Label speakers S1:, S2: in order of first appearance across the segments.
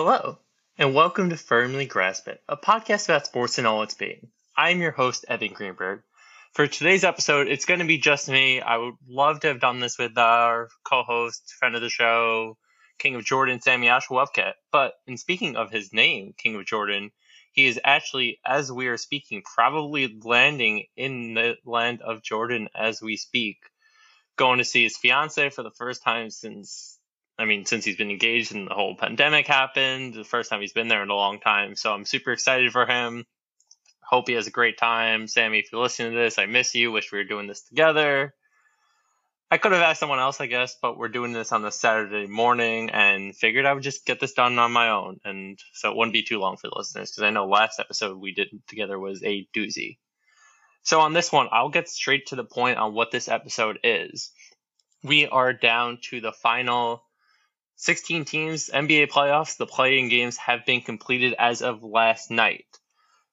S1: Hello, and welcome to Firmly Grasp It, a podcast about sports and all its being. I'm your host, Evan Greenberg. For today's episode, it's going to be just me. I would love to have done this with our co host, friend of the show, King of Jordan, Sammy Ashwebket. But in speaking of his name, King of Jordan, he is actually, as we are speaking, probably landing in the land of Jordan as we speak, going to see his fiance for the first time since I mean, since he's been engaged and the whole pandemic happened, the first time he's been there in a long time. So I'm super excited for him. Hope he has a great time. Sammy, if you're listening to this, I miss you. Wish we were doing this together. I could have asked someone else, I guess, but we're doing this on the Saturday morning and figured I would just get this done on my own. And so it wouldn't be too long for the listeners because I know last episode we did together was a doozy. So on this one, I'll get straight to the point on what this episode is. We are down to the final 16 teams, NBA playoffs, the play-in games have been completed as of last night.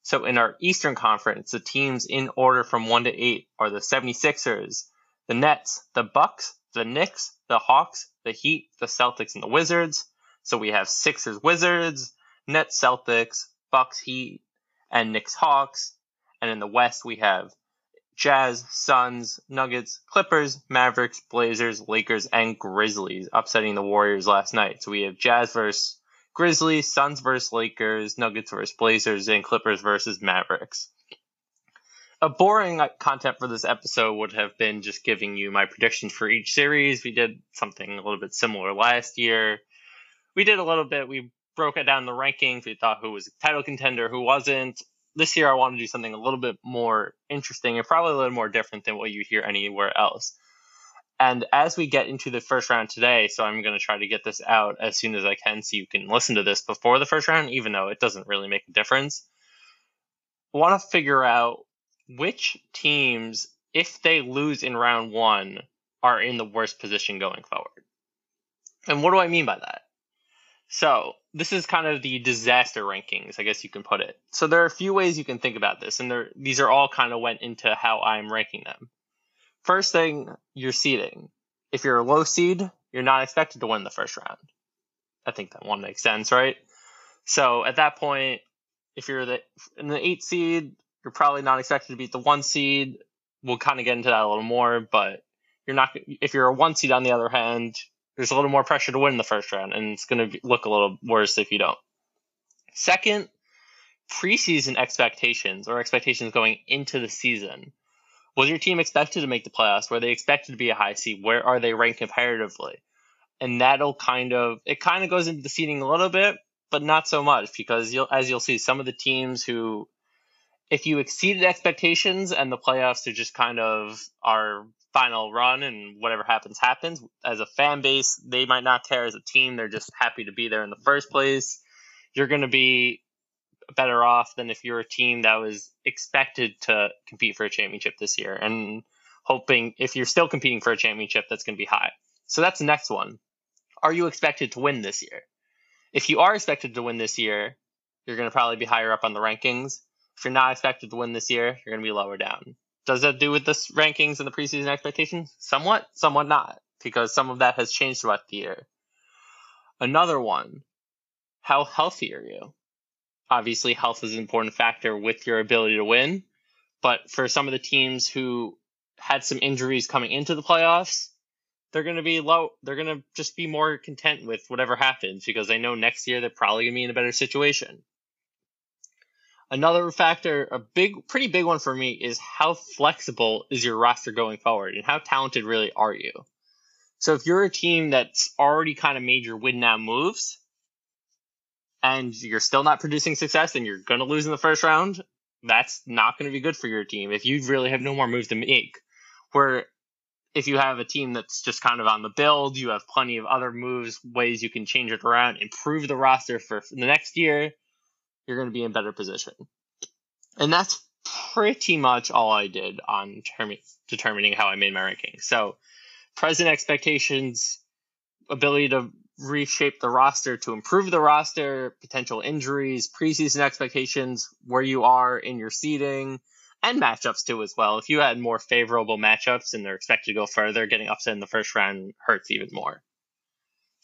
S1: So in our Eastern Conference, the teams in order from 1 to 8 are the 76ers, the Nets, the Bucks, the Knicks, the Hawks, the Heat, the Celtics, and the Wizards. So we have Sixers, Wizards, Nets, Celtics, Bucks, Heat, and Knicks, Hawks. And in the West, we have Jazz, Suns, Nuggets, Clippers, Mavericks, Blazers, Lakers, and Grizzlies upsetting the Warriors last night. So we have Jazz versus Grizzlies, Suns versus Lakers, Nuggets versus Blazers, and Clippers versus Mavericks. A boring content for this episode would have been just giving you my predictions for each series. We did something a little bit similar last year. We did a little bit, we broke it down the rankings. We thought who was a title contender, who wasn't this year I want to do something a little bit more interesting and probably a little more different than what you hear anywhere else. And as we get into the first round today, so I'm going to try to get this out as soon as I can so you can listen to this before the first round, even though it doesn't really make a difference. I want to figure out which teams, if they lose in round one, are in the worst position going forward. And what do I mean by that? So, this is kind of the disaster rankings, I guess you can put it. So there are a few ways you can think about this, and these are all kind of went into how I'm ranking them. First thing, your seeding. If you're a low seed, you're not expected to win the first round. I think that one makes sense, right? So at that point, if you're the in the eight seed, you're probably not expected to beat the one seed. We'll kind of get into that a little more, but you're not. If you're a one seed, on the other hand, there's a little more pressure to win the first round, and it's going to look a little worse if you don't. Second, preseason expectations or expectations going into the season. Was your team expected to make the playoffs? Were they expected to be a high seed? Where are they ranked comparatively? And that'll kind of it kind of goes into the seeding a little bit, but not so much because you'll as you'll see some of the teams who if you exceeded expectations and the playoffs are just kind of are final run and whatever happens happens. As a fan base they might not care. As a team they're just happy to be there in the first place. You're going to be better off than if you're a team that was expected to compete for a championship this year and hoping if you're still competing for a championship that's going to be high. So that's the next one. Are you expected to win this year? If you are expected to win this year you're going to probably be higher up on the rankings. If you're not expected to win this year you're going to be lower down does that do with the rankings and the preseason expectations? Somewhat, somewhat not, because some of that has changed throughout the year. Another one, how healthy are you? Obviously, health is an important factor with your ability to win, but for some of the teams who had some injuries coming into the playoffs, they're going to be low. They're going to just be more content with whatever happens because they know next year they're probably going to be in a better situation. Another factor, a big, pretty big one for me, is how flexible is your roster going forward, and how talented really are you? So if you're a team that's already kind of made your win now moves, and you're still not producing success, and you're going to lose in the first round, that's not going to be good for your team. If you really have no more moves to make, where if you have a team that's just kind of on the build, you have plenty of other moves, ways you can change it around, improve the roster for the next year you're going to be in better position. And that's pretty much all I did on term- determining how I made my ranking. So, present expectations, ability to reshape the roster to improve the roster, potential injuries, preseason expectations, where you are in your seeding, and matchups too as well. If you had more favorable matchups and they're expected to go further, getting upset in the first round hurts even more.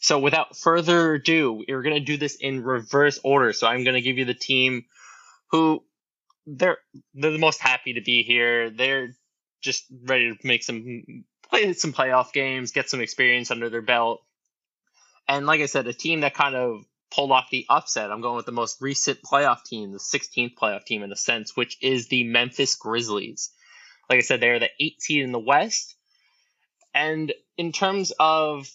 S1: So without further ado, we're going to do this in reverse order. So I'm going to give you the team who they're they're the most happy to be here. They're just ready to make some play some playoff games, get some experience under their belt. And like I said, a team that kind of pulled off the upset. I'm going with the most recent playoff team, the 16th playoff team in a sense, which is the Memphis Grizzlies. Like I said, they're the eight seed in the West. And in terms of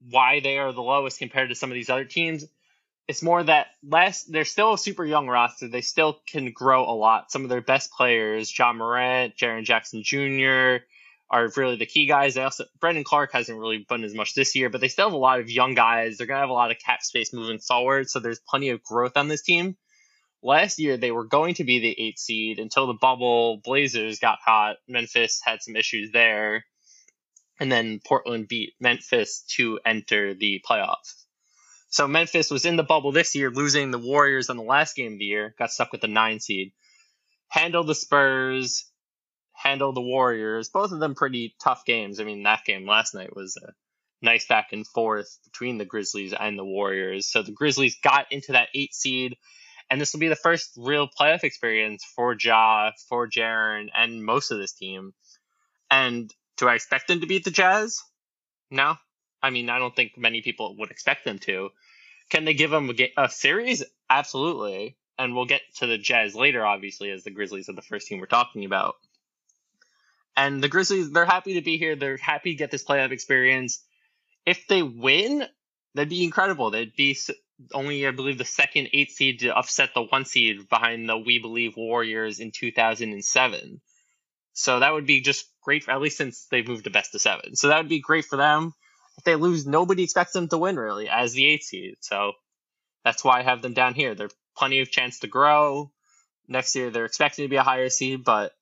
S1: why they are the lowest compared to some of these other teams. It's more that last they're still a super young roster. They still can grow a lot. Some of their best players, Ja Morant, Jaren Jackson Jr., are really the key guys. They also Brandon Clarke hasn't really been as much this year, but they still have a lot of young guys. They're gonna have a lot of cap space moving forward, so there's plenty of growth on this team. Last year they were going to be the eighth seed until the bubble Blazers got hot. Memphis had some issues there and then Portland beat Memphis to enter the playoffs. So Memphis was in the bubble this year, losing the Warriors on the last game of the year, got stuck with the nine seed. Handled the Spurs, handled the Warriors, both of them pretty tough games. I mean, that game last night was a nice back and forth between the Grizzlies and the Warriors. So the Grizzlies got into that eight seed, and this will be the first real playoff experience for Ja, for Jaren, and most of this team. And do I expect them to beat the Jazz? No. I mean, I don't think many people would expect them to. Can they give them a, a series? Absolutely. And we'll get to the Jazz later, obviously, as the Grizzlies are the first team we're talking about. And the Grizzlies, they're happy to be here. They're happy to get this playoff experience. If they win, that'd be incredible. They'd be only, I believe, the second eight seed to upset the one seed behind the We Believe Warriors in 2007. So that would be just great, for, at least since they've moved to best of seven. So that would be great for them. If they lose, nobody expects them to win really as the eight seed. So that's why I have them down here. They're plenty of chance to grow. Next year they're expected to be a higher seed, but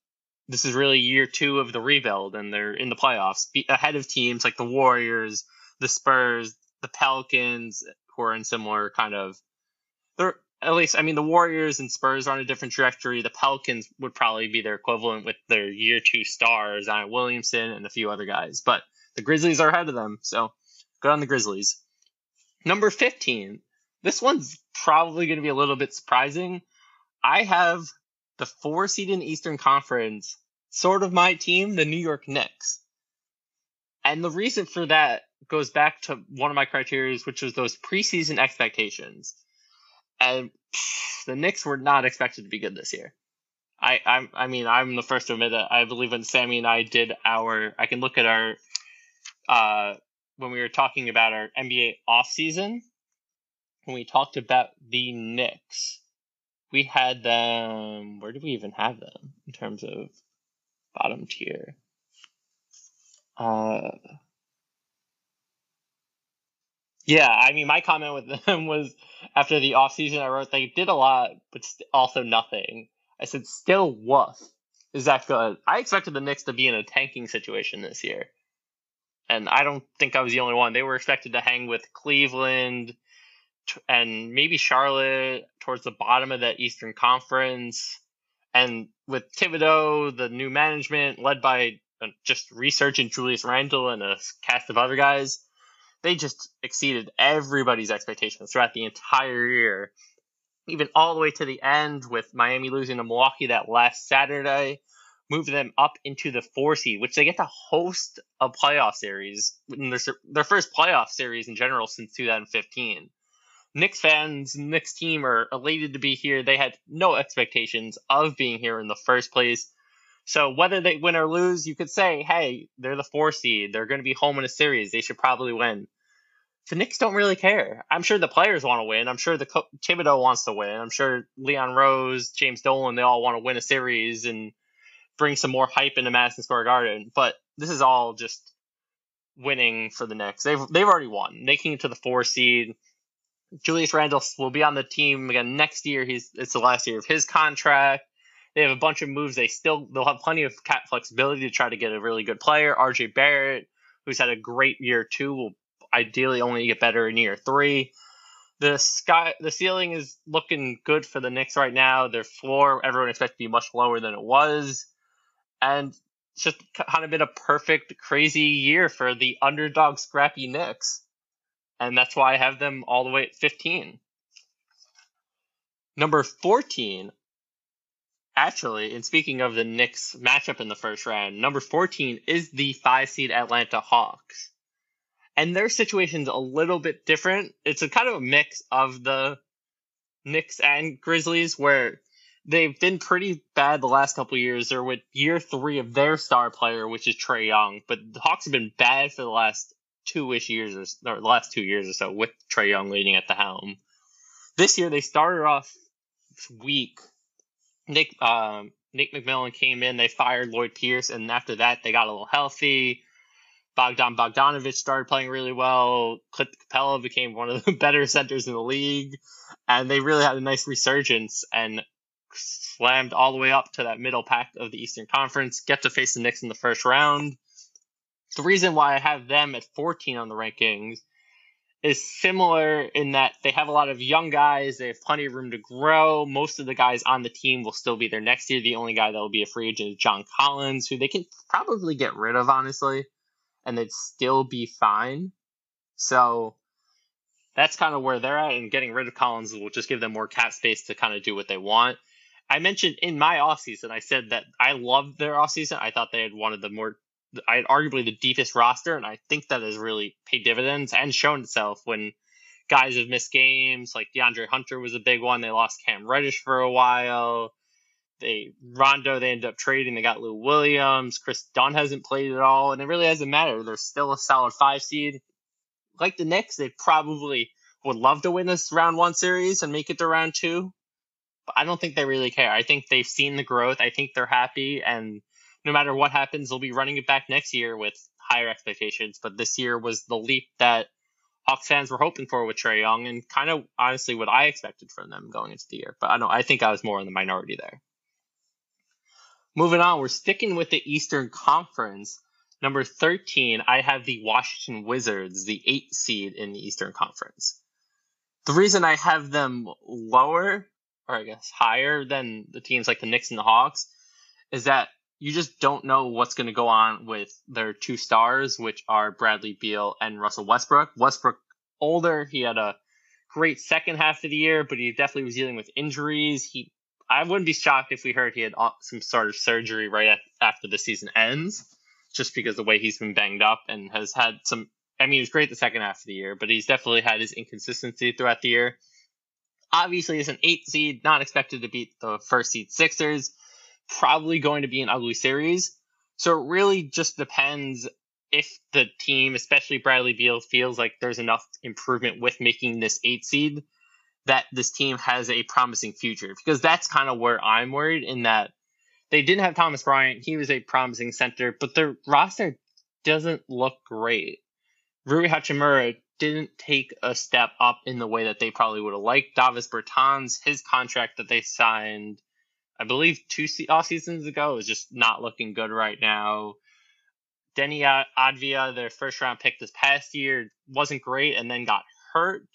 S1: this is really year two of the rebuild, and they're in the playoffs ahead of teams like the Warriors, the Spurs, the Pelicans, who are in similar kind of. They're at least, I mean, the Warriors and Spurs are on a different trajectory. The Pelicans would probably be their equivalent with their year two stars, Zion Williamson and a few other guys. But the Grizzlies are ahead of them, so good on the Grizzlies. Number 15. This one's probably going to be a little bit surprising. I have the four seed in Eastern Conference, sort of my team, the New York Knicks. And the reason for that goes back to one of my criteria, which was those preseason expectations and the Knicks were not expected to be good this year. I, I, I mean, I'm the first to admit that. I believe when Sammy and I did our, I can look at our, uh, when we were talking about our NBA off season, when we talked about the Knicks, we had them. Where did we even have them in terms of bottom tier? Uh, yeah, I mean, my comment with them was after the offseason, I wrote they did a lot, but also nothing. I said, still woof. Is that good? I expected the Knicks to be in a tanking situation this year. And I don't think I was the only one. They were expected to hang with Cleveland and maybe Charlotte towards the bottom of that Eastern Conference. And with Thibodeau, the new management led by uh, just researching Julius Randle and a cast of other guys, they just exceeded everybody's expectations throughout the entire year, even all the way to the end with Miami losing to Milwaukee that last Saturday, moved them up into the four seed, which they get to host a playoff series, their, their first playoff series in general since 2015. Knicks fans, Knicks team are elated to be here. They had no expectations of being here in the first place. So whether they win or lose, you could say, hey, they're the four seed. They're going to be home in a series. They should probably win the Knicks don't really care. I'm sure the players want to win. I'm sure the co- Thibodeau wants to win. I'm sure Leon Rose, James Dolan, they all want to win a series and bring some more hype into Madison Square Garden. But this is all just winning for the Knicks. They've they've already won, making it to the four seed. Julius Randle will be on the team again next year. He's it's the last year of his contract. They have a bunch of moves. They still they'll have plenty of cap flexibility to try to get a really good player. RJ Barrett, who's had a great year too, will ideally only get better in year three. The sky, the ceiling is looking good for the Knicks right now. Their floor, everyone expects to be much lower than it was, and it's just kind of been a perfect, crazy year for the underdog, scrappy Knicks. and that's why I have them all the way at 15. Number 14, actually, and speaking of the Knicks matchup in the first round, number 14 is the five seed Atlanta Hawks. And their situation's a little bit different. It's a kind of a mix of the Knicks and Grizzlies where they've been pretty bad the last couple years. They're with year three of their star player, which is Trae Young. But the Hawks have been bad for the last two ish years or, or the last two years or so with Trae Young leading at the helm. This year they started off weak. Nick um, Nick McMillan came in. They fired Lloyd Pierce, and after that they got a little healthy. Bogdan Bogdanovich started playing really well. Clint Capela became one of the better centers in the league, and they really had a nice resurgence and slammed all the way up to that middle pack of the Eastern Conference. Get to face the Knicks in the first round. The reason why I have them at 14 on the rankings is similar in that they have a lot of young guys. They have plenty of room to grow. Most of the guys on the team will still be there next year. The only guy that will be a free agent is John Collins, who they can probably get rid of, honestly, and they'd still be fine. So that's kind of where they're at, and getting rid of Collins will just give them more cap space to kind of do what they want. I mentioned in my offseason, I said that I loved their offseason. I thought they had one of the more, I had arguably the deepest roster, and I think that has really paid dividends and shown itself when guys have missed games. Like DeAndre Hunter was a big one. They lost Cam Reddish for a while. They Rondo, they ended up trading. They got Lou Williams. Kris Dunn hasn't played at all, and it really hasn't mattered. They're still a solid five seed. Like the Knicks, they probably would love to win this round one series and make it to round two But I don't think they really care. I think they've seen the growth. I think they're happy, and no matter what happens, they'll be running it back next year with higher expectations. But this year was the leap that Hawks fans were hoping for with Trae Young, and kind of honestly what I expected from them going into the year. But I don't. I think I was more in the minority there. Moving on, we're sticking with the Eastern Conference. Number 13, I have the Washington Wizards, the eight seed in the Eastern Conference. The reason I have them lower or I guess higher than the teams like the Knicks and the Hawks, is that you just don't know what's going to go on with their two stars, which are Bradley Beal and Russell Westbrook. Westbrook older, he had a great second half of the year, but he definitely was dealing with injuries. He, I wouldn't be shocked if we heard he had uh, some sort of surgery right after the season ends, just because the way he's been banged up and has had some. I mean, he was great the second half of the year, but he's definitely had his inconsistency throughout the year obviously is an eight seed, not expected to beat the first seed Sixers. Probably going to be an ugly series. So it really just depends if the team, especially Bradley Beal, feels like there's enough improvement with making this eight seed that this team has a promising future. Because that's kind of where I'm worried in that they didn't have Thomas Bryant. He was a promising center, but their roster doesn't look great. Rui Hachimura didn't take a step up in the way that they probably would have liked. Davis Bertans, his contract that they signed, I believe two off seasons ago, is just not looking good right now. Deni Avdija, their first round pick this past year, wasn't great and then got hurt.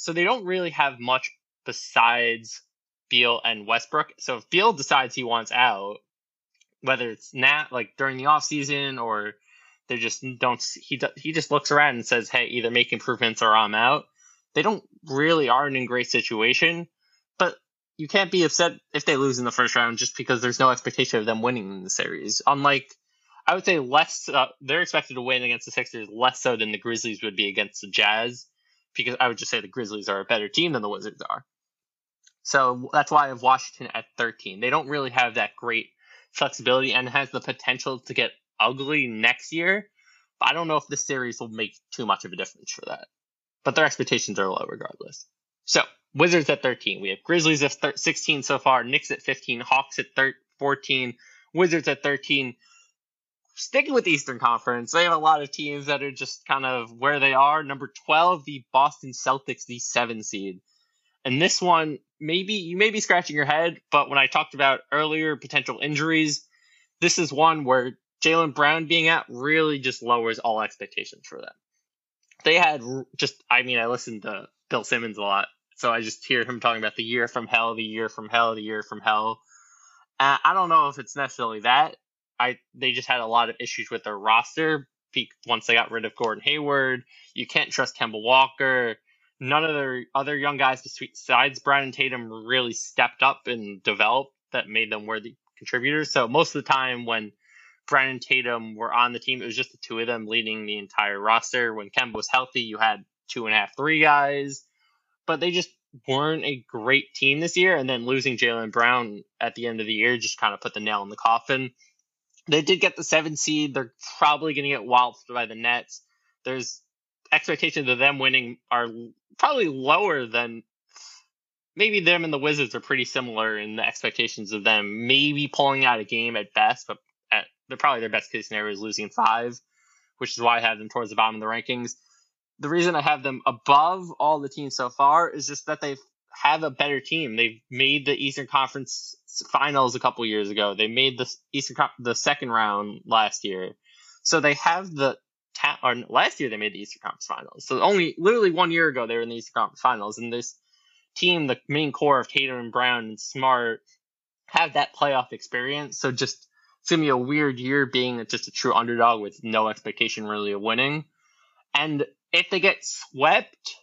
S1: So they don't really have much besides Beal and Westbrook. So if Beal decides he wants out, whether it's not like during the off season or they just don't. He he just looks around and says, "Hey, either make improvements or I'm out." They don't really aren't in great situation, but you can't be upset if they lose in the first round just because there's no expectation of them winning in the series. Unlike, I would say less. Uh, they're expected to win against the Sixers less so than the Grizzlies would be against the Jazz, because I would just say the Grizzlies are a better team than the Wizards are. So that's why I have Washington at 13. They don't really have that great flexibility and has the potential to get ugly next year. But I don't know if this series will make too much of a difference for that. But their expectations are low regardless. So, Wizards at 13. We have Grizzlies at 16 so far, Knicks at 15, Hawks at 14, Wizards at 13. Sticking with the Eastern Conference, they have a lot of teams that are just kind of where they are. Number 12, the Boston Celtics, the seven seed. And this one, maybe you may be scratching your head, but when I talked about earlier potential injuries, this is one where Jaylen Brown being out really just lowers all expectations for them. They had just, I mean, I listened to Bill Simmons a lot, so I just hear him talking about the year from hell, the year from hell, the year from hell. Uh, I don't know if it's necessarily that. I they just had a lot of issues with their roster, once they got rid of Gordon Hayward. You can't trust Kemba Walker. None of their other young guys besides Brandon Tatum really stepped up and developed that made them worthy contributors. So most of the time when Brown and Tatum were on the team, it was just the two of them leading the entire roster. When Kemba was healthy, you had two and a half, three guys, but they just weren't a great team this year. And then losing Jaylen Brown at the end of the year just kind of put the nail in the coffin. They did get the seven seed. They're probably going to get walloped by the Nets. There's expectations of them winning are probably lower than maybe them and the Wizards are pretty similar in the expectations of them maybe pulling out a game at best, but at, they're probably their best case scenario is losing five, which is why I have them towards the bottom of the rankings. The reason I have them above all the teams so far is just that they have a better team. They've made the Eastern Conference Finals a couple years ago. They made the Eastern the second round last year, so they have the ta- or last year they made the Eastern Conference Finals. So only literally one year ago they were in the Eastern Conference Finals, and this team, the main core of Tatum and Brown and Smart, have that playoff experience. So just it's gonna be a weird year being just a true underdog with no expectation really of winning. And if they get swept,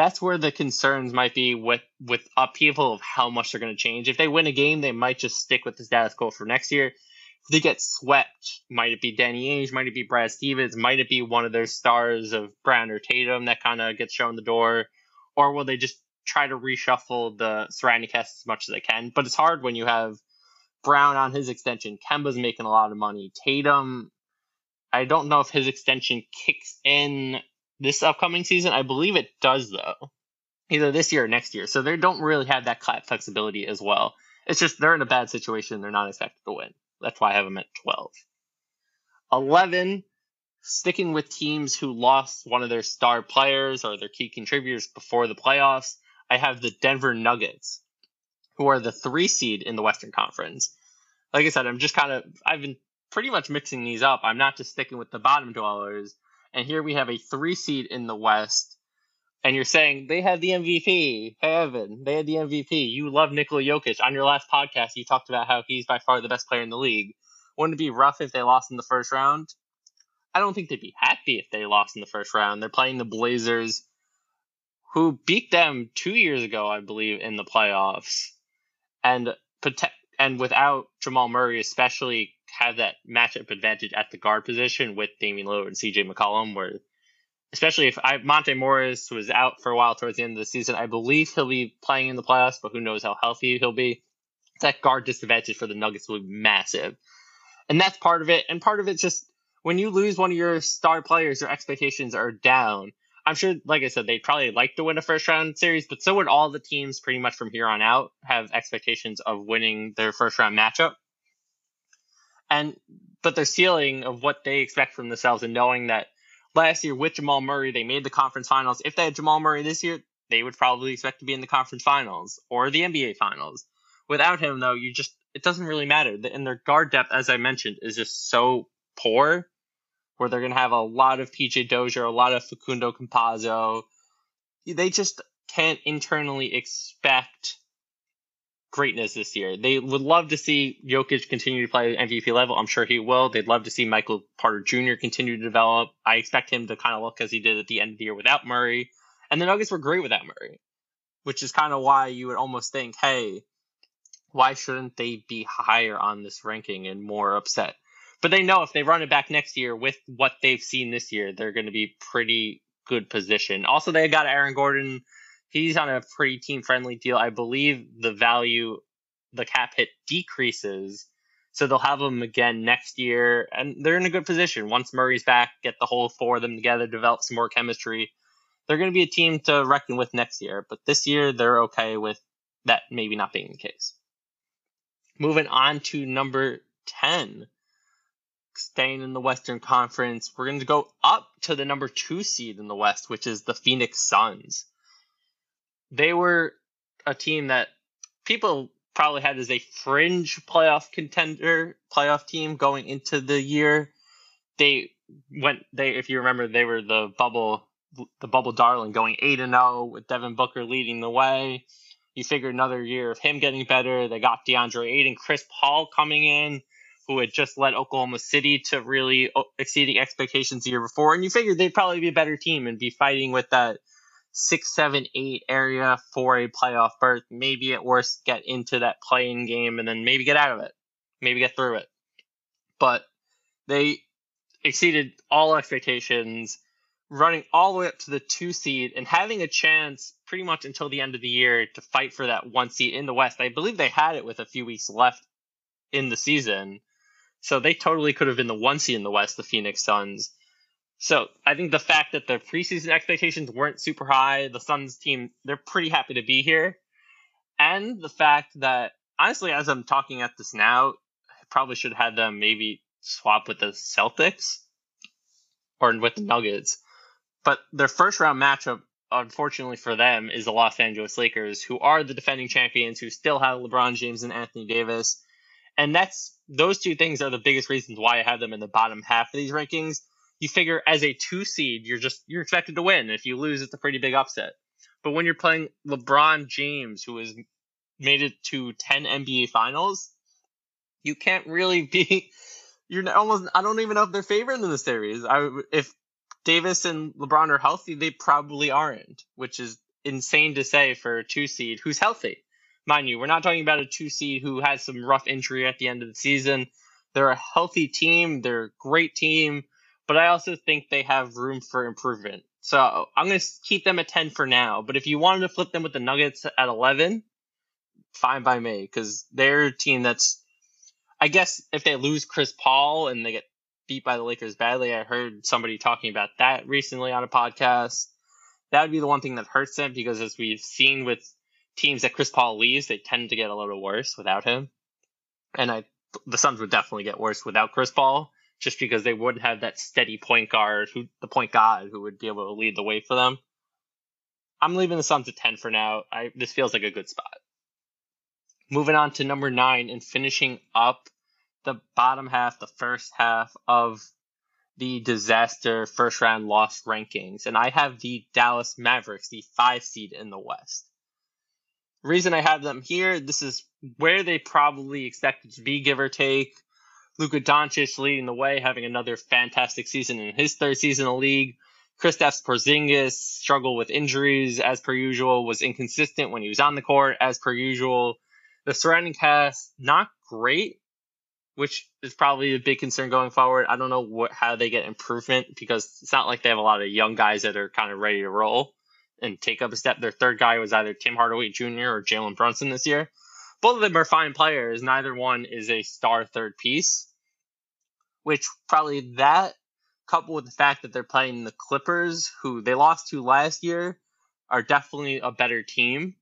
S1: that's where the concerns might be with with upheaval of how much they're going to change. If they win a game, they might just stick with the status quo for next year. If they get swept, might it be Danny Ainge? Might it be Brad Stevens? Might it be one of their stars of Brown or Tatum that kind of gets shown the door? Or will they just try to reshuffle the surrounding cast as much as they can? But it's hard when you have Brown on his extension. Kemba's making a lot of money. Tatum, I don't know if his extension kicks in this upcoming season. I believe it does though, either this year or next year. So they don't really have that flexibility as well. It's just they're in a bad situation. They're not expected to win. That's why I have them at 12. 11, sticking with teams who lost one of their star players or their key contributors before the playoffs. I have the Denver Nuggets, who are the three seed in the Western Conference. Like I said, I'm just kind of, I've been pretty much mixing these up. I'm not just sticking with the bottom dwellers. And here we have a three seed in the West. And you're saying they had the MVP. Hey, Evan, they had the MVP. You love Nikola Jokic. On your last podcast, you talked about how he's by far the best player in the league. Wouldn't it be rough if they lost in the first round? I don't think they'd be happy if they lost in the first round. They're playing the Blazers, who beat them two years ago, I believe, in the playoffs. And and without Jamal Murray, especially have that matchup advantage at the guard position with Damian Lillard and CJ McCollum, where especially if I, Monte Morris was out for a while towards the end of the season, I believe he'll be playing in the playoffs, but who knows how healthy he'll be. That guard disadvantage for the Nuggets will be massive. And that's part of it. And part of it's just when you lose one of your star players, your expectations are down. I'm sure, like I said, they'd probably like to win a first round series, but so would all the teams pretty much from here on out have expectations of winning their first round matchup and but their ceiling of what they expect from themselves and knowing that last year with Jamal Murray they made the conference finals. If they had Jamal Murray this year, they would probably expect to be in the conference finals or the NBA finals. Without him though, you just it doesn't really matter. And their guard depth, as I mentioned, is just so poor where they're going to have a lot of PJ Dozier, a lot of Facundo Campazzo. They just can't internally expect greatness this year. They would love to see Jokic continue to play at MVP level. I'm sure he will. They'd love to see Michael Porter Jr. continue to develop. I expect him to kind of look as he did at the end of the year without Murray. And the Nuggets were great without Murray, which is kind of why you would almost think, hey, why shouldn't they be higher on this ranking and more upset? But they know if they run it back next year with what they've seen this year, they're going to be pretty good position. Also, they got Aaron Gordon he's on a pretty team friendly deal. I believe the value, the cap hit decreases. So they'll have him again next year, and they're in a good position. Once Murray's back, get the whole four of them together, develop some more chemistry. They're going to be a team to reckon with next year, but this year they're okay with that maybe not being the case. Moving on to number 10, staying in the Western Conference, we're going to go up to the number two seed in the West, which is the Phoenix Suns they were a team that people probably had as a fringe playoff contender, playoff team going into the year. They went they if you remember they were the bubble the bubble darling going 8 and 0 with Devin Booker leading the way. You figure another year of him getting better. They got DeAndre Ayton, Chris Paul coming in, who had just led Oklahoma City to really oh, exceeding expectations the year before. And you figured they'd probably be a better team and be fighting with that six, seven, eight area for a playoff berth. Maybe at worst get into that play-in game and then maybe get out of it. Maybe get through it. But they exceeded all expectations, running all the way up to the two seed and having a chance pretty much until the end of the year to fight for that one seed in the West. I believe they had it with a few weeks left in the season. So they totally could have been the one seed in the West, the Phoenix Suns. So I think the fact that the preseason expectations weren't super high, the Suns team, they're pretty happy to be here. And the fact that, honestly, as I'm talking at this now, I probably should have had them maybe swap with the Celtics or with the Nuggets. But their first round matchup, unfortunately for them, is the Los Angeles Lakers, who are the defending champions, who still have LeBron James and Anthony Davis. And that's those two things are the biggest reasons why I have them in the bottom half of these rankings you figure as a two seed, you're just you're expected to win. If you lose, it's a pretty big upset. But when you're playing LeBron James, who has made it to ten NBA Finals, you can't really be. You're almost. I don't even know if they're favored in the series. I if Davis and LeBron are healthy, they probably aren't, which is insane to say for a two seed who's healthy. Mind you, we're not talking about a two seed who has some rough injury at the end of the season. They're a healthy team. They're a great team but I also think they have room for improvement. So I'm going to keep them at 10 for now. But if you wanted to flip them with the Nuggets at 11, fine by me, because they're a team that's, I guess, if they lose Chris Paul and they get beat by the Lakers badly, I heard somebody talking about that recently on a podcast. That would be the one thing that hurts them because, as we've seen with teams that Chris Paul leaves, they tend to get a little worse without him. And I, the Suns would definitely get worse without Chris Paul just because they wouldn't have that steady point guard, who the point guard who would be able to lead the way for them. I'm leaving the Suns at 10 for now. I this feels like a good spot. Moving on to number nine and finishing up the bottom half, the first half of the disaster first round loss rankings. And I have the Dallas Mavericks, the five seed in the West. Reason I have them here, this is where they probably expected to be, give or take. Luka Doncic leading the way, having another fantastic season in his third season in the league. Kristaps Porzingis struggled with injuries as per usual, was inconsistent when he was on the court as per usual. The surrounding cast not great, which is probably a big concern going forward. I don't know what how they get improvement because it's not like they have a lot of young guys that are kind of ready to roll and take up a step. Their third guy was either Tim Hardaway Jr. or Jalen Brunson this year. Both of them are fine players. Neither one is a star third piece which probably that coupled with the fact that they're playing the Clippers, who they lost to last year, are definitely a better team,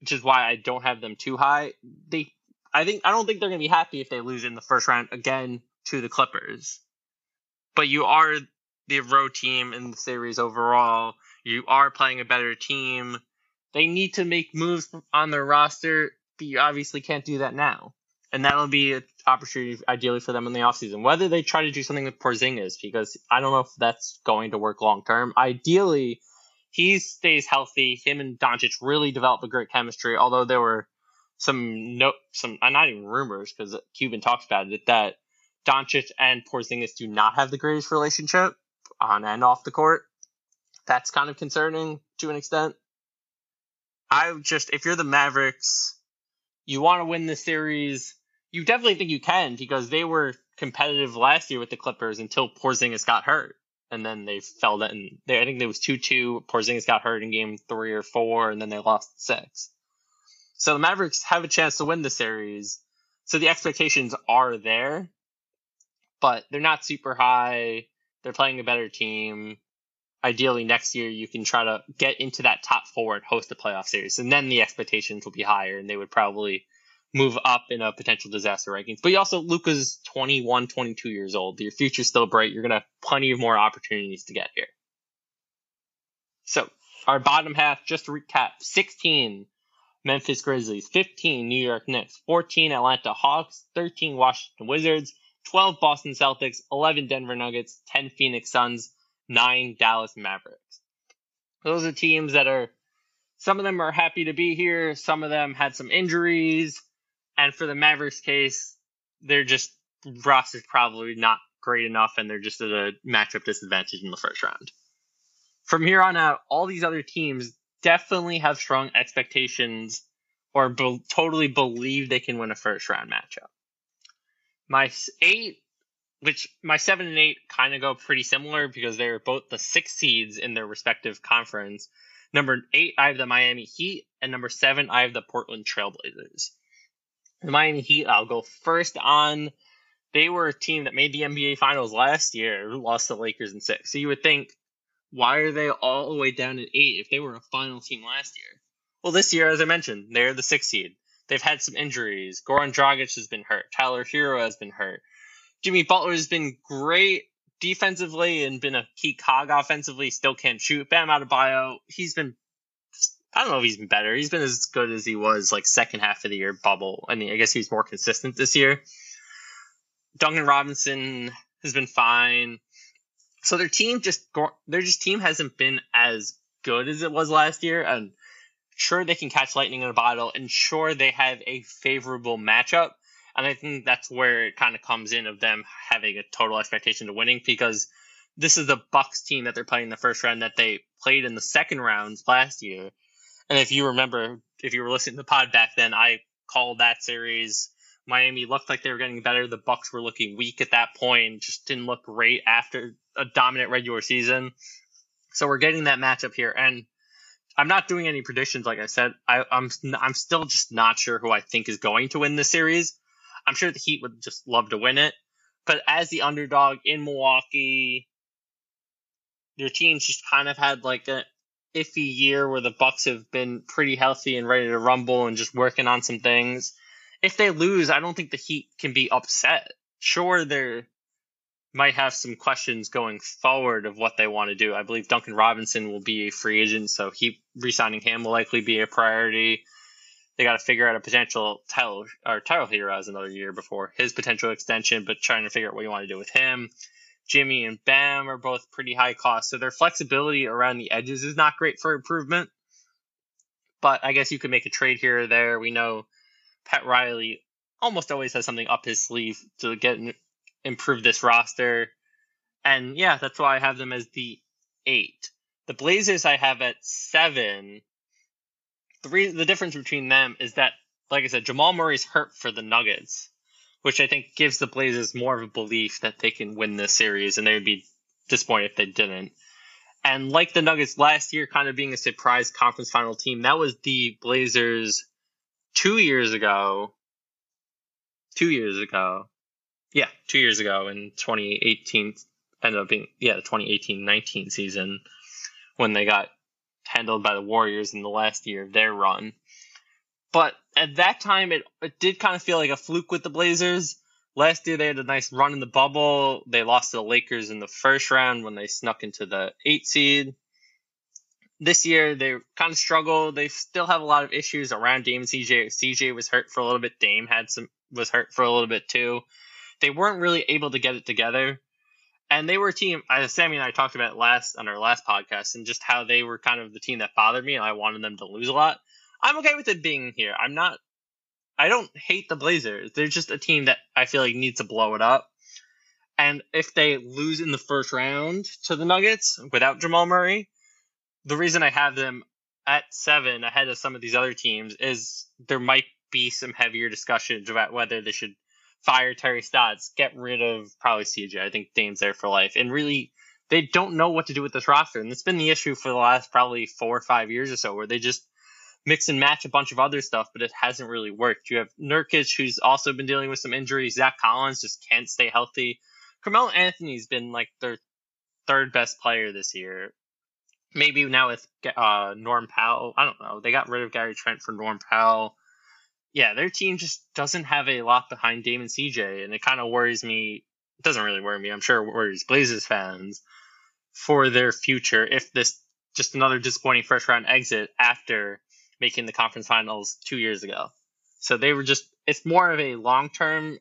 S1: which is why I don't have them too high. They, I think, I don't think they're gonna be happy if they lose in the first round again to the Clippers. But you are the road team in the series overall. You are playing a better team. They need to make moves on their roster, but you obviously can't do that now and that'll be an opportunity ideally for them in the offseason. Whether they try to do something with Porzingis, because I don't know if that's going to work long term. Ideally, he stays healthy. Him and Doncic really develop a great chemistry. Although there were some no some uh, not even rumors because Cuban talks about it that Doncic and Porzingis do not have the greatest relationship on and off the court. That's kind of concerning to an extent. I just if you're the Mavericks, you want to win the series you definitely think you can because they were competitive last year with the Clippers until Porzingis got hurt, and then they fell. They, I think there was two two. Porzingis got hurt in game three or four, and then they lost six. So the Mavericks have a chance to win the series. So the expectations are there, but they're not super high. They're playing a better team. Ideally, next year you can try to get into that top four and host a playoff series, and then the expectations will be higher, and they would probably move up in a potential disaster rankings. But you also, Luka's 21, 22 years old. Your future's still bright. You're going to have plenty of more opportunities to get here. So, our bottom half, just to recap 16 Memphis Grizzlies, 15 New York Knicks, 14 Atlanta Hawks, 13 Washington Wizards, 12 Boston Celtics, 11 Denver Nuggets, 10 Phoenix Suns, 9 Dallas Mavericks. Those are teams that are, some of them are happy to be here, some of them had some injuries, and for the Mavericks case, they're just Ross is probably not great enough and they're just at a matchup disadvantage in the first round. From here on out, all these other teams definitely have strong expectations or be- totally believe they can win a first round matchup. My eight, which my seven and eight kind of go pretty similar because they're both the six seeds in their respective conference. Number eight, I have the Miami Heat, and number seven, I have the Portland Trailblazers. The Miami Heat, I'll go first on. They were a team that made the NBA Finals last year, lost to the Lakers in six. So you would think, why are they all the way down at eight if they were a final team last year? Well, this year, as I mentioned, they're the sixth seed. They've had some injuries. Goran Dragic has been hurt. Tyler Herro has been hurt. Jimmy Butler has been great defensively and been a key cog offensively. Still can't shoot. Bam Adebayo, he's been I don't know if he's been better. He's been as good as he was like second half of the year bubble. I mean, I guess he's more consistent this year. Duncan Robinson has been fine. So their team just their just team hasn't been as good as it was last year, and sure they can catch lightning in a bottle, and sure they have a favorable matchup. And I think that's where it kind of comes in of them having a total expectation to winning because this is the Bucks team that they're playing in the first round that they played in the second rounds last year. And if you remember, if you were listening to the pod back then, I called that series. Miami looked like they were getting better. The Bucks were looking weak at that point. Just didn't look great after a dominant regular season. So we're getting that matchup here, and I'm not doing any predictions. Like I said, I, I'm I'm still just not sure who I think is going to win this series. I'm sure the Heat would just love to win it, but as the underdog in Milwaukee, your team's just kind of had like a iffy year where the Bucks have been pretty healthy and ready to rumble and just working on some things. If they lose, I don't think the Heat can be upset. Sure, they're might have some questions going forward of what they want to do. I believe Duncan Robinson will be a free agent, so he resigning him will likely be a priority. They got to figure out a potential title or Tyler Herro has another year before his potential extension, but trying to figure out what you want to do with him. Jimmy and Bam are both pretty high cost, so their flexibility around the edges is not great for improvement. But I guess you could make a trade here or there. We know Pat Riley almost always has something up his sleeve to get improve this roster. And yeah, that's why I have them as the eight. The Blazers I have at seven. The re- the difference between them is that, like I said, Jamal Murray's hurt for the Nuggets, which I think gives the Blazers more of a belief that they can win this series, and they would be disappointed if they didn't. And like the Nuggets last year, kind of being a surprise conference final team, that was the Blazers two years ago. Two years ago yeah, two years ago in 2018, ended up being, yeah, the 2018 19 season when they got handled by the Warriors in the last year of their run. But at that time, it, it did kind of feel like a fluke with the Blazers. Last year, they had a nice run in the bubble. They lost to the Lakers in the first round when they snuck into the eight seed. This year, they kind of struggled. They still have a lot of issues around Dame CJ. CJ was hurt for a little bit. Dame had some was hurt for a little bit too they weren't really able to get it together. And they were a team, as Sammy and I talked about last on our last podcast, and just how they were kind of the team that bothered me, and I wanted them to lose a lot. I'm okay with it being here. I'm not. I don't hate the Blazers. They're just a team that I feel like needs to blow it up. And if they lose in the first round to the Nuggets without Jamal Murray, the reason I have them at seven ahead of some of these other teams is there might be some heavier discussions about whether they should fire Terry Stotts, get rid of probably CJ. I think Dame's there for life. And really, they don't know what to do with this roster. And it's been the issue for the last probably four or five years or so, where they just mix and match a bunch of other stuff, but it hasn't really worked. You have Nurkic, who's also been dealing with some injuries. Zach Collins just can't stay healthy. Carmelo Anthony's been like their third best player this year. Maybe now with uh, Norm Powell, I don't know. They got rid of Gary Trent for Norm Powell yeah, their team just doesn't have a lot behind Dame and CJ, and it kind of worries me. It doesn't really worry me. I'm sure it worries Blazers fans for their future if this just another disappointing first round exit after making the conference finals two years ago. So they were just it's more of a long term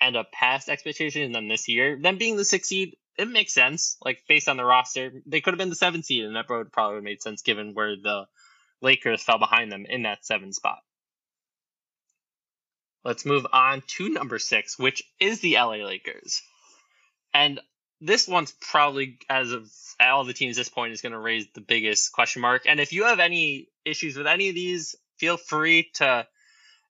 S1: and a past expectation than this year. Them being the sixth seed, it makes sense. Like based on the roster, they could have been the seventh seed, and that would probably have made sense given where the Lakers fell behind them in that seven spot. let's move on to number six, which is the LA Lakers. And this one's probably, as of all the teams at this point, is going to raise the biggest question mark. And if you have any issues with any of these, feel free to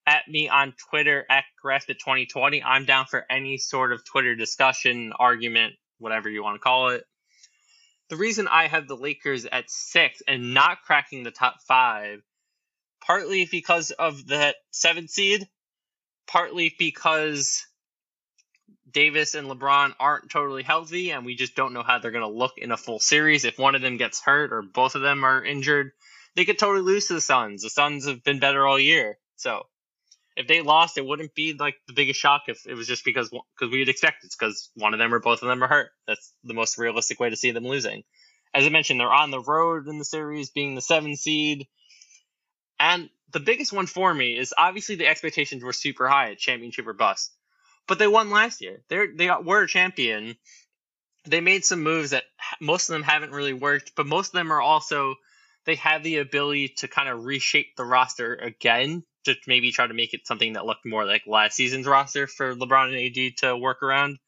S1: at me on Twitter at Grasp2020. I'm down for any sort of Twitter discussion, argument, whatever you want to call it. The reason I have the Lakers at six and not cracking the top five, partly because of the seventh seed, partly because Davis and LeBron aren't totally healthy, and we just don't know how they're going to look in a full series. If one of them gets hurt or both of them are injured, they could totally lose to the Suns. The Suns have been better all year, so if they lost, it wouldn't be like the biggest shock if it was just because because we'd expect it because one of them or both of them are hurt. That's the most realistic way to see them losing. As I mentioned, they're on the road in the series, being the seven seed, and the biggest one for me is obviously the expectations were super high at championship or bust, but they won last year. They're they were a champion. They made some moves that most of them haven't really worked, but most of them are also they have the ability to kind of reshape the roster again to maybe try to make it something that looked more like last season's roster for LeBron and AD to work around.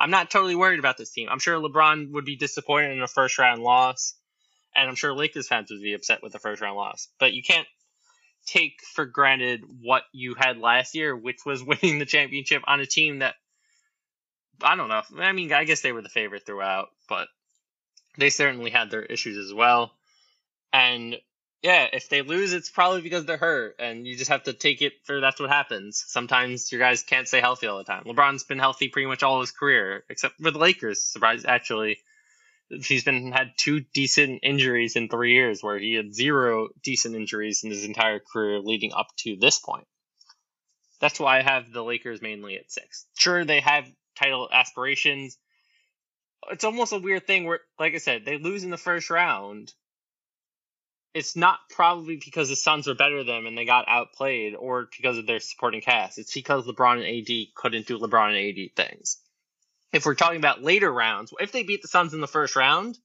S1: I'm not totally worried about this team. I'm sure LeBron would be disappointed in a first round loss, and I'm sure Lakers fans would be upset with the first round loss. But you can't take for granted what you had last year, which was winning the championship on a team that I don't know. I mean, I guess they were the favorite throughout, but they certainly had their issues as well. And yeah, if they lose, it's probably because they're hurt, and you just have to take it for that's what happens. Sometimes your guys can't stay healthy all the time. LeBron's been healthy pretty much all his career, except for the Lakers. Surprise, actually, he's been had two decent injuries in three years, where he had zero decent injuries in his entire career leading up to this point. That's why I have the Lakers mainly at six. Sure, they have title aspirations. It's almost a weird thing where, like I said, they lose in the first round it's not probably because the Suns were better than them and they got outplayed or because of their supporting cast. It's because LeBron and AD couldn't do LeBron and AD things. If we're talking about later rounds, if they beat the Suns in the first round,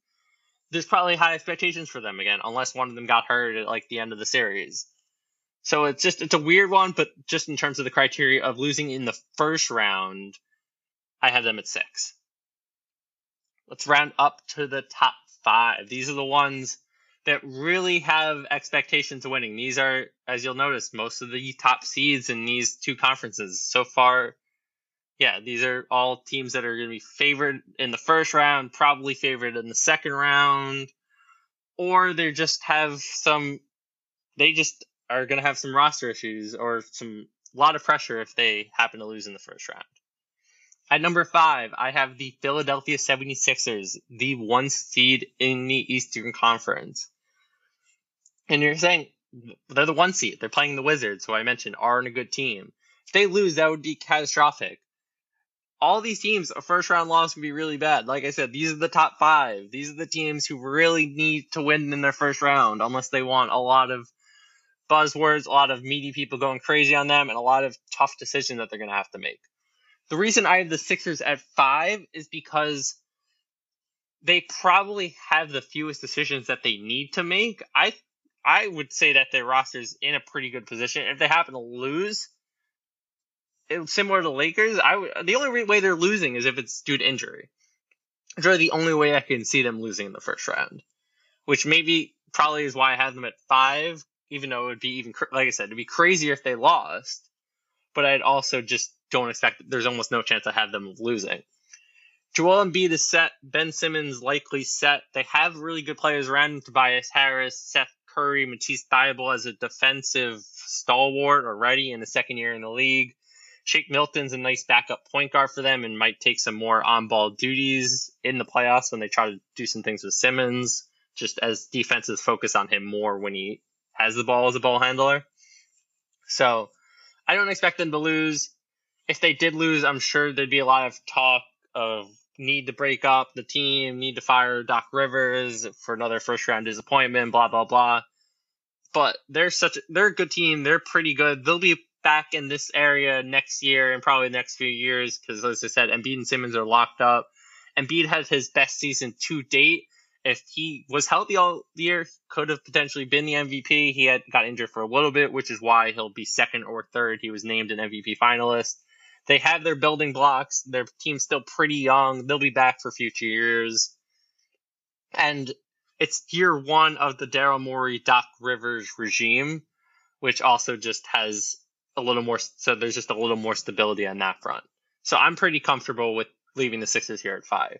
S1: there's probably high expectations for them again, unless one of them got hurt at like the end of the series. So it's just it's a weird one, but just in terms of the criteria of losing in the first round, I have them at six. Let's round up to the top five. These are the ones that really have expectations of winning. These are, as you'll notice, most of the top seeds in these two conferences so far. Yeah, these are all teams that are going to be favored in the first round, probably favored in the second round, or they just have some. They just are going to have some roster issues or some a lot of pressure if they happen to lose in the first round. At number five, I have the Philadelphia 76ers, the one seed in the Eastern Conference. And you're saying they're the one seed. They're playing the Wizards, who I mentioned aren't a good team. If they lose, that would be catastrophic. All these teams, a first round loss can be really bad. Like I said, these are the top five. These are the teams who really need to win in their first round, unless they want a lot of buzzwords, a lot of meaty people going crazy on them, and a lot of tough decisions that they're going to have to make. The reason I have the Sixers at five is because they probably have the fewest decisions that they need to make. I I would say that their roster's in a pretty good position. If they happen to lose, similar to Lakers, I the only way they're losing is if it's due to injury. It's really the only way I can see them losing in the first round, which maybe probably is why I have them at five, even though it would be even like I said, it'd be crazier if they lost. But I'd also just don't expect. There's almost no chance I have them losing. Joel Embiid is set. Ben Simmons likely set. They have really good players around him. Tobias Harris, Seth Curry, Matisse Thybulle as a defensive stalwart already in the second year in the league. Shake Milton's a nice backup point guard for them and might take some more on ball duties in the playoffs when they try to do some things with Simmons, just as defenses focus on him more when he has the ball as a ball handler. So I don't expect them to lose. If they did lose, I'm sure there'd be a lot of talk of need to break up the team, need to fire Doc Rivers for another first round disappointment, blah blah blah. But they're such a, they're a good team. They're pretty good. They'll be back in this area next year and probably the next few years because, as I said, Embiid and Simmons are locked up. Embiid has his best season to date if he was healthy all year, could have potentially been the MVP. He had got injured for a little bit, which is why he'll be second or third. He was named an MVP finalist. They have their building blocks. Their team's still pretty young. They'll be back for future years. And it's year one of the Daryl Morey, Doc Rivers regime, which also just has a little more. So there's just a little more stability on that front. So I'm pretty comfortable with leaving the Sixers here at five.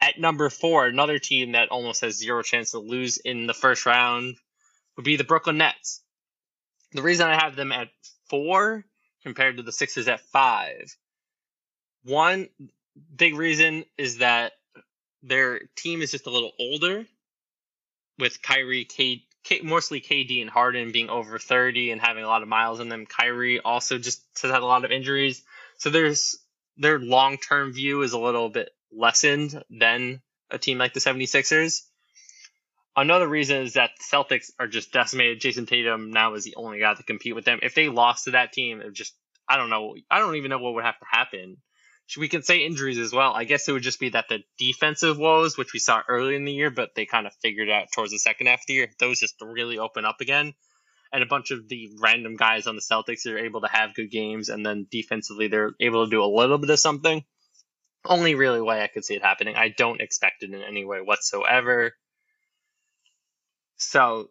S1: At number four, another team that almost has zero chance to lose in the first round would be the Brooklyn Nets. The reason I have them at four compared to the Sixers at five, one big reason is that their team is just a little older, with Kyrie, K, K, mostly KD and Harden being over 30 and having a lot of miles in them. Kyrie also just has had a lot of injuries. So there's their long term view is a little bit lessened than a team like the 76ers. Another reason is that the Celtics are just decimated. Jayson Tatum now is the only guy to compete with them. If they lost to that team, it just I don't know. I don't even know what would have to happen. We can say injuries as well. I guess it would just be that the defensive woes, which we saw early in the year, but they kind of figured out towards the second half of the year, those just really open up again. And a bunch of the random guys on the Celtics are able to have good games, and then defensively they're able to do a little bit of something only really way I could see it happening. I don't expect it in any way whatsoever. So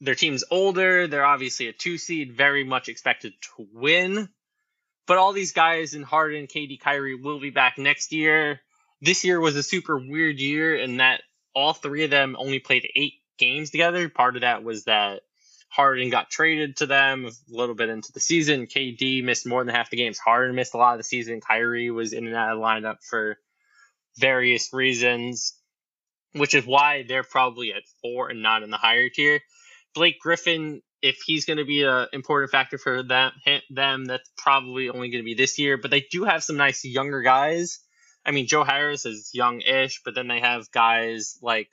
S1: their team's older. They're obviously a two seed, very much expected to win. But all these guys in Harden, KD, Kyrie will be back next year. This year was a super weird year in that all three of them only played eight games together. Part of that was that Harden got traded to them a little bit into the season. KD missed more than half the games. Harden missed a lot of the season. Kyrie was in and out of the lineup for various reasons, which is why they're probably at four and not in the higher tier. Blake Griffin, if he's going to be an important factor for them, them, that's probably only going to be this year. But they do have some nice younger guys. I mean, Joe Harris is young-ish, but then they have guys like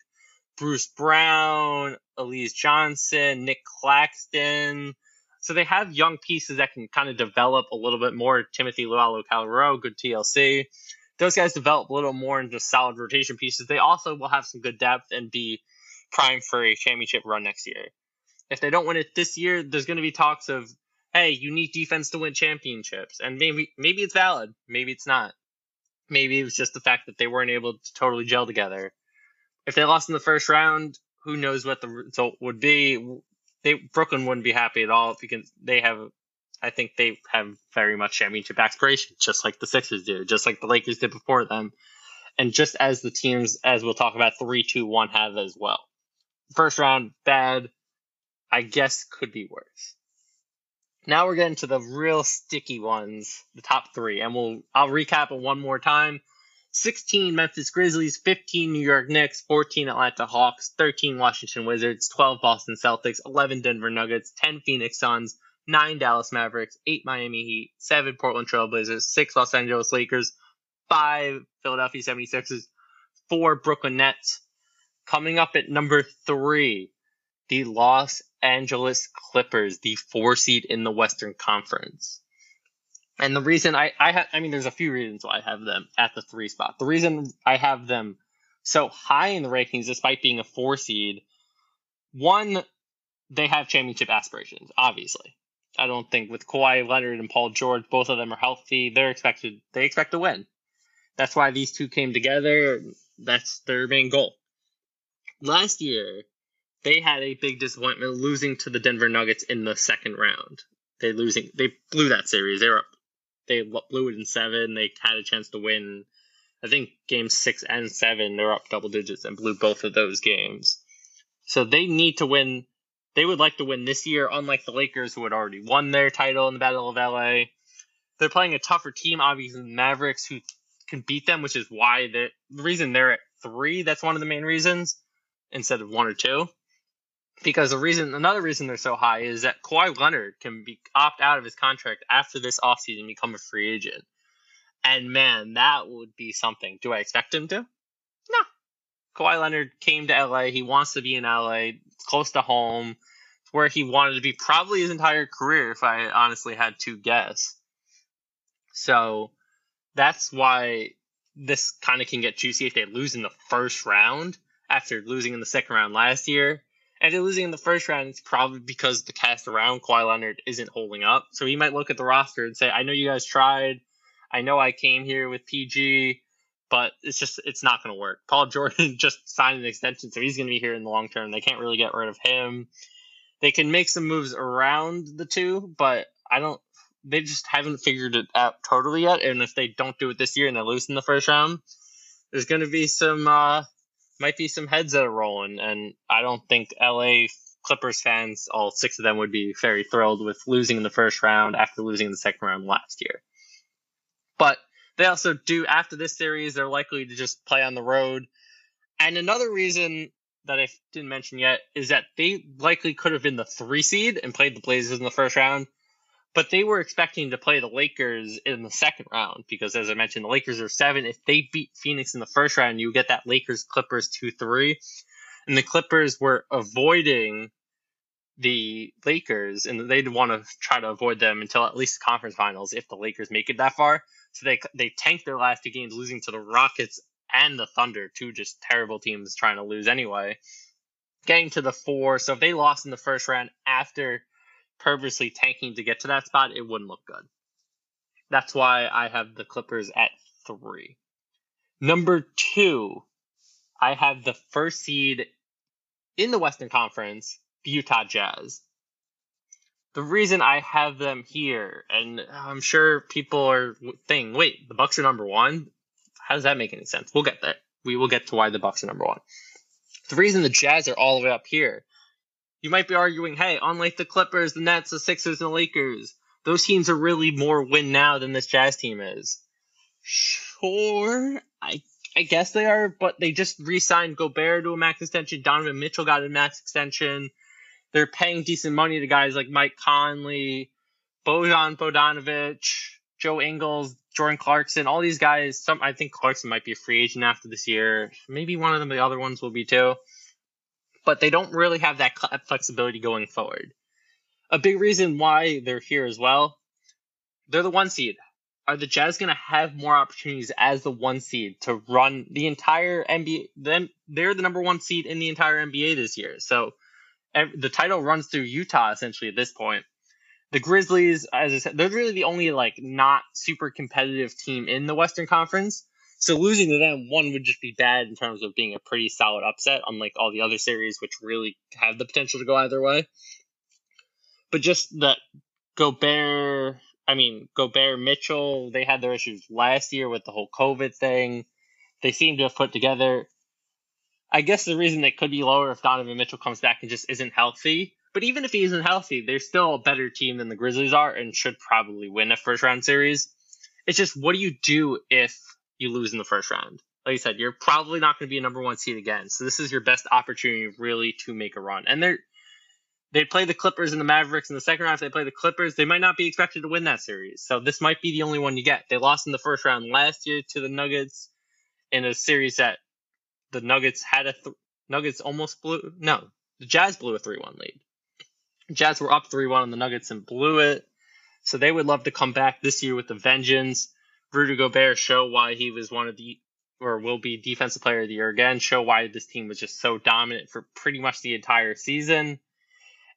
S1: Bruce Brown, Alize Johnson, Nic Claxton. So they have young pieces that can kind of develop a little bit more. Timothy Luwawu-Cabarrot, good TLC. Those guys develop a little more into solid rotation pieces. They also will have some good depth and be prime for a championship run next year. If they don't win it this year, there's going to be talks of, hey, you need defense to win championships, and maybe maybe it's valid, maybe it's not. Maybe it was just the fact that they weren't able to totally gel together if they lost in the first round, who knows what the result would be? They Brooklyn wouldn't be happy at all because they have. I think they have very much championship aspirations, just like the Sixers do, just like the Lakers did before them, and just as the teams, as we'll talk about, three, two, one have as well. First round bad, I guess could be worse. Now we're getting to the real sticky ones, the top three, and we'll I'll recap it one more time. 16 Memphis Grizzlies, 15 New York Knicks, 14 Atlanta Hawks, 13 Washington Wizards, 12 Boston Celtics, 11 Denver Nuggets, 10 Phoenix Suns, 9 Dallas Mavericks, 8 Miami Heat, 7 Portland Trailblazers, 6 Los Angeles Lakers, 5 Philadelphia 76ers, 4 Brooklyn Nets. Coming up at number 3, the Los Angeles Clippers, the 4 seed in the Western Conference. And the reason I I have I mean there's a few reasons why I have them at the three spot. The reason I have them so high in the rankings, despite being a four seed, one they have championship aspirations. Obviously, I don't think with Kawhi Leonard and Paul George, both of them are healthy. They're expected they expect to win. That's why these two came together. That's their main goal. Last year, they had a big disappointment losing to the Denver Nuggets in the second round. They losing they blew that series. They were they blew it in seven. They had a chance to win. I think game six and seven, they're up double digits and blew both of those games. So they need to win. They would like to win this year, unlike the Lakers, who had already won their title in the Battle of LA. They're playing a tougher team, obviously, the Mavericks, who can beat them, which is why the reason they're at three. That's one of the main reasons instead of one or two because the reason another reason they're so high is that Kawhi Leonard can be opt out of his contract after this offseason and become a free agent. And man, that would be something. Do I expect him to? No. Kawhi Leonard came to LA. He wants to be in LA. It's close to home. It's where he wanted to be probably his entire career, if I honestly had to guess. So that's why this kind of can get juicy if they lose in the first round after losing in the second round last year. And losing in the first round, it's probably because the cast around Kawhi Leonard isn't holding up. So he might look at the roster and say, I know you guys tried. I know I came here with PG, but it's just it's not going to work. Paul Jordan just signed an extension, so he's going to be here in the long term. They can't really get rid of him. They can make some moves around the two, but I don't. They just haven't figured it out totally yet. And if they don't do it this year and they lose in the first round, there's going to be some uh, might be some heads that are rolling, and I don't think LA Clippers fans, all six of them, would be very thrilled with losing in the first round after losing in the second round last year. But they also do after this series, they're likely to just play on the road. And another reason that I didn't mention yet is that they likely could have been the three seed and played the Blazers in the first round, but they were expecting to play the Lakers in the second round because, as I mentioned, the Lakers are seven. If they beat Phoenix in the first round, you get that Lakers Clippers 2 3. And the Clippers were avoiding the Lakers, and they'd want to try to avoid them until at least the conference finals if the Lakers make it that far. So they they tanked their last two games, losing to the Rockets and the Thunder, two just terrible teams trying to lose anyway. Getting to the four, so if they lost in the first round after purposely tanking to get to that spot, it wouldn't look good. That's why I have the Clippers at three. Number two, I have the first seed in the Western Conference, the Utah Jazz. The reason I have them here, and I'm sure people are thinking, wait, the Bucks are number one? How does that make any sense? We'll get there. We will get to why the Bucks are number one. The reason the Jazz are all the way up here you might be arguing, hey, unlike the Clippers, the Nets, the Sixers, and the Lakers, those teams are really more win now than this Jazz team is. Sure, I I guess they are, but they just re-signed Gobert to a max extension. Donovan Mitchell got a max extension. They're paying decent money to guys like Mike Conley, Bojan Bogdanovic, Joe Ingles, Jordan Clarkson, all these guys. Some I think Clarkson might be a free agent after this year. Maybe one of them, the other ones will be too but they don't really have that flexibility going forward. A big reason why they're here as well, they're the one seed. Are the Jazz going to have more opportunities as the one seed to run the entire NBA? Then they're the number one seed in the entire NBA this year. So the title runs through Utah essentially at this point. The Grizzlies, as I said, they're really the only like not super competitive team in the Western Conference. So losing to them, one would just be bad in terms of being a pretty solid upset, unlike all the other series, which really have the potential to go either way. But just that Gobert, I mean, Gobert Mitchell, they had their issues last year with the whole COVID thing. They seem to have put together. I guess the reason they could be lower if Donovan Mitchell comes back and just isn't healthy. But even if he isn't healthy, they're still a better team than the Grizzlies are and should probably win a first round series. It's just what do you do if you lose in the first round. Like I said, you're probably not going to be a number one seed again. So this is your best opportunity really to make a run. And they're they play the Clippers and the Mavericks in the second round. If they play the Clippers, they might not be expected to win that series. So this might be the only one you get. They lost in the first round last year to the Nuggets in a series that the Nuggets had a th- Nuggets almost blew. No, the Jazz blew a three-one lead. Jazz were up three-one on the Nuggets and blew it. So they would love to come back this year with the vengeance. Rudy Gobert show why he was one of the or will be defensive player of the year again, show why this team was just so dominant for pretty much the entire season.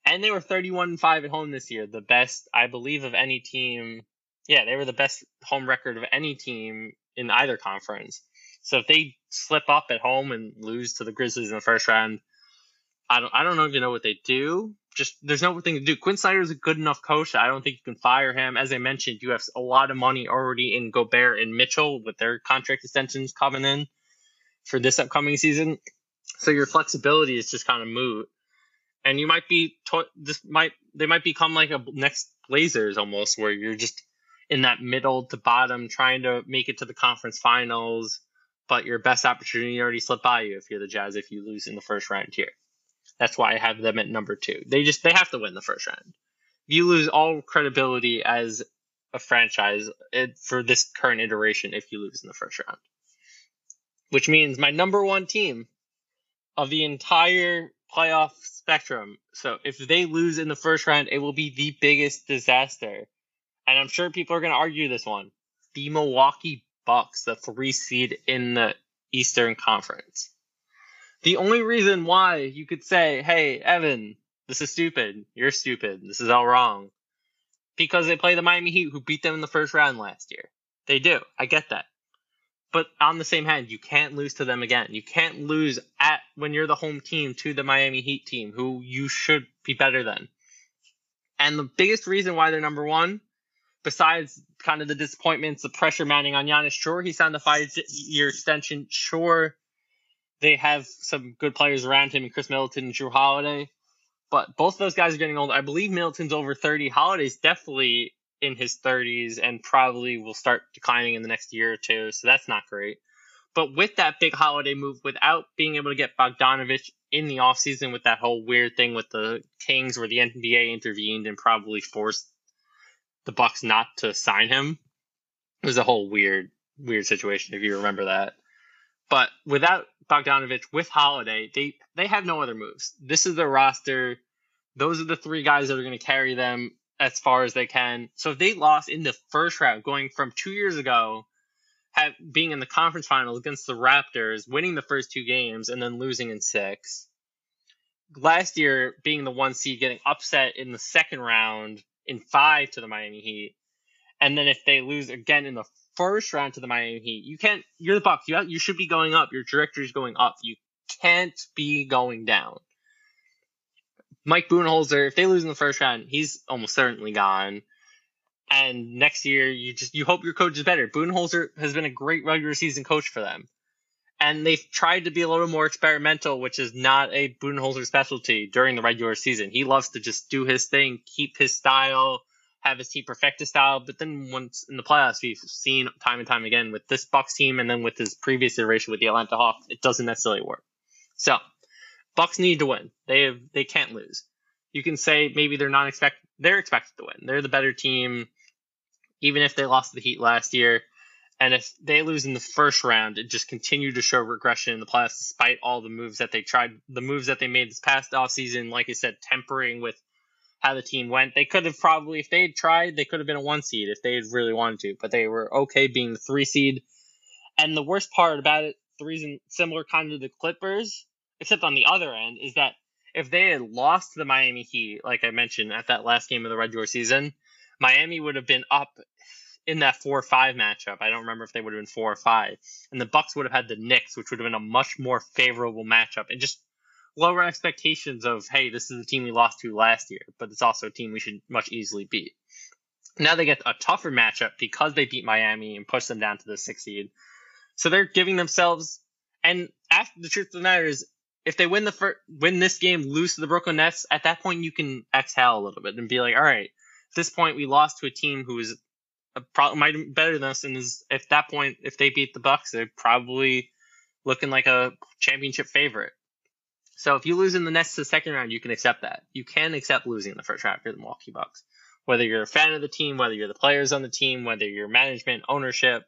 S1: And they were 31 5 at home this year, the best I believe of any team. Yeah, they were the best home record of any team in either conference. So if they slip up at home and lose to the Grizzlies in the first round, I don't I don't even know what they do just there's no thing to do. Quin Snyder is a good enough coach. I don't think you can fire him. As I mentioned, you have a lot of money already in Gobert and Mitchell with their contract extensions coming in for this upcoming season. So your flexibility is just kind of moot. And you might be to- this might they might become like a next Blazers almost, where you're just in that middle to bottom trying to make it to the conference finals, but your best opportunity already slipped by you if you're the Jazz if you lose in the first round here. That's why I have them at number two. They just they have to win the first round. You lose all credibility as a franchise eh, for this current iteration if you lose in the first round. Which means my number one team of the entire playoff spectrum. So if they lose in the first round, it will be the biggest disaster. And I'm sure people are going to argue this one. The Milwaukee Bucks, the three seed in the Eastern Conference. The only reason why you could say, hey, Evan, this is stupid. You're stupid. This is all wrong. Because they play the Miami Heat who beat them in the first round last year. They do. I get that. But on the same hand, you can't lose to them again. You can't lose at when you're the home team to the Miami Heat team who you should be better than. And the biggest reason why they're number one, besides kind of the disappointments, the pressure mounting on Giannis, sure, he signed a five year extension. Sure, they have some good players around him, and Khris Middleton and Jrue Holiday. But both of those guys are getting old. I believe Middleton's over 30. Holiday's definitely in his 30s and probably will start declining in the next year or two. So that's not great. But with that big holiday move, without being able to get Bogdanovic in the offseason with that whole weird thing with the Kings where the NBA intervened and probably forced the Bucks not to sign him. It was a whole weird, weird situation if you remember that. But without Bogdanovic with Holiday, they they have no other moves. This is their roster. Those are the three guys that are going to carry them as far as they can. So if they lost in the first round, going from two years ago, have being in the conference finals against the Raptors, winning the first two games, and then losing in six. Last year, being the one seed, getting upset in the second round in five to the Miami Heat, and then if they lose again in the first round to the Miami Heat. You can't. You're the Bucks. You have, you should be going up. Your trajectory is going up. You can't be going down. Mike Budenholzer, if they lose in the first round, he's almost certainly gone. And next year, you just you hope your coach is better. Budenholzer has been a great regular season coach for them, and they've tried to be a little more experimental, which is not a Budenholzer specialty during the regular season. He loves to just do his thing, keep his style, have his team perfect his style. But then once in the playoffs, we've seen time and time again with this Bucks team, and then with his previous iteration with the Atlanta Hawks, it doesn't necessarily work. So Bucks need to win. They have they can't lose. You can say maybe they're not expect they're expected to win. They're the better team, even if they lost the Heat last year. And if they lose in the first round, it just continued to show regression in the playoffs despite all the moves that they tried, the moves that they made this past offseason, like I said, tempering with how the team went. They could have probably, if they had tried, they could have been a one seed if they had really wanted to, but they were okay being the three seed. And the worst part about it, the reason similar kind of the Clippers, except on the other end, is that if they had lost the Miami Heat, like I mentioned at that last game of the regular season, Miami would have been up in that four or five matchup. I don't remember if they would have been four or five. And the Bucks would have had the Knicks, which would have been a much more favorable matchup. And just lower expectations of hey, this is the team we lost to last year, but it's also a team we should much easily beat. Now they get a tougher matchup because they beat Miami and push them down to the sixth seed. So they're giving themselves. And after the truth of the matter is, if they win the first, win this game, lose to the Brooklyn Nets, at that point you can exhale a little bit and be like, all right, at this point we lost to a team who is a pro- might be better than us, and is at that point if they beat the Bucks, they're probably looking like a championship favorite. So if you lose in the next the second round, you can accept that. You can accept losing in the first round for the Milwaukee Bucks. Whether you're a fan of the team, whether you're the players on the team, whether you're management, ownership.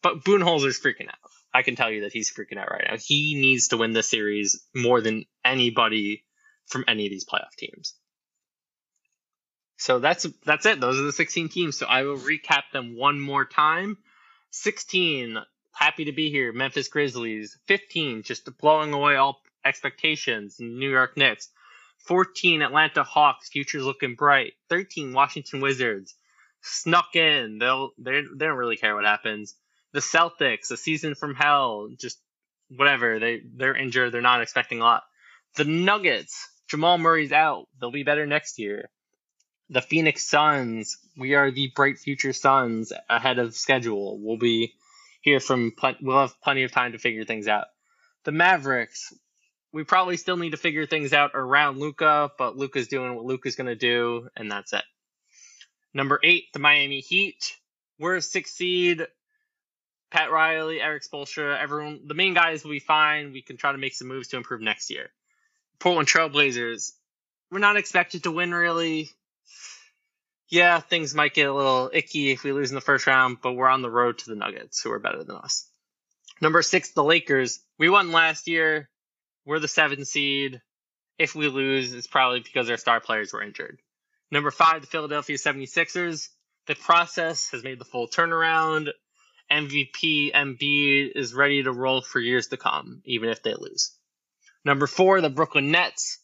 S1: But Budenholzer's freaking out. I can tell you that he's freaking out right now. He needs to win this series more than anybody from any of these playoff teams. So that's that's it. Those are the 16 teams. So I will recap them one more time. 16, happy to be here. Memphis Grizzlies. 15, just blowing away all expectations, New York Knicks. 14, Atlanta Hawks, futures looking bright. 13, Washington Wizards, snuck in. They'll they they don't really care what happens. The Celtics, a season from hell, just whatever. They they're injured. They're not expecting a lot. The Nuggets, Jamal Murray's out. They'll be better next year. The Phoenix Suns, we are the bright future Suns ahead of schedule. We'll be here from we'll have plenty of time to figure things out. The Mavericks, we probably still need to figure things out around Luka, but Luka's doing what Luka's going to do, and that's it. Number eight, the Miami Heat. We're a six seed. Pat Riley, Erik Spoelstra, everyone, the main guys will be fine. We can try to make some moves to improve next year. Portland Trailblazers, we're not expected to win really. Yeah, things might get a little icky if we lose in the first round, but we're on the road to the Nuggets, who are better than us. Number six, the Lakers. We won last year. We're the seven seed. If we lose, it's probably because our star players were injured. Number five, the Philadelphia 76ers. The process has made the full turnaround. MVP Embiid is ready to roll for years to come, even if they lose. Number four, the Brooklyn Nets.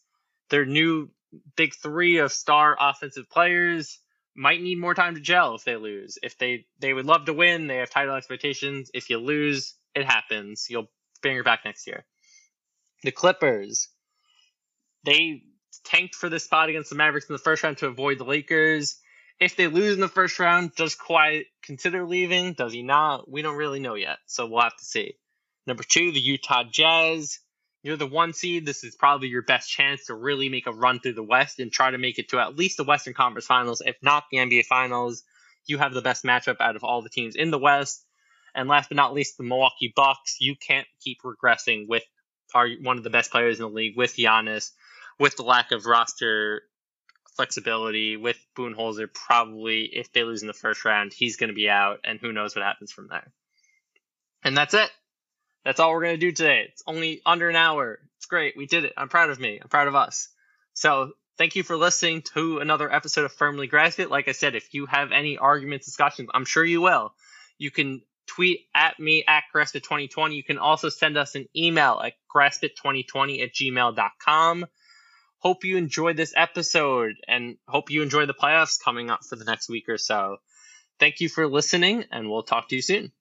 S1: Their new big three of star offensive players might need more time to gel if they lose. If they they would love to win, they have title expectations. If you lose, it happens. You'll bring her back next year. The Clippers, they tanked for this spot against the Mavericks in the first round to avoid the Lakers. If they lose in the first round, does Kawhi consider leaving? Does he not? We don't really know yet, so we'll have to see. Number two, the Utah Jazz. You're the one seed. This is probably your best chance to really make a run through the West and try to make it to at least the Western Conference Finals, if not the NBA Finals. You have the best matchup out of all the teams in the West. And last but not least, the Milwaukee Bucks. You can't keep regressing with our, one of the best players in the league, with Giannis, with the lack of roster flexibility, with Budenholzer. Probably, if they lose in the first round, he's going to be out, and who knows what happens from there. And that's it. That's all we're going to do today. It's only under an hour. It's great. We did it. I'm proud of me. I'm proud of us. So thank you for listening to another episode of Firmly Grasp It. Like I said, if you have any arguments, discussions, I'm sure you will. You can tweet at me at graspit2020. You can also send us an email at graspit2020 at gmail.com. Hope you enjoyed this episode and hope you enjoy the playoffs coming up for the next week or so. Thank you for listening, and we'll talk to you soon.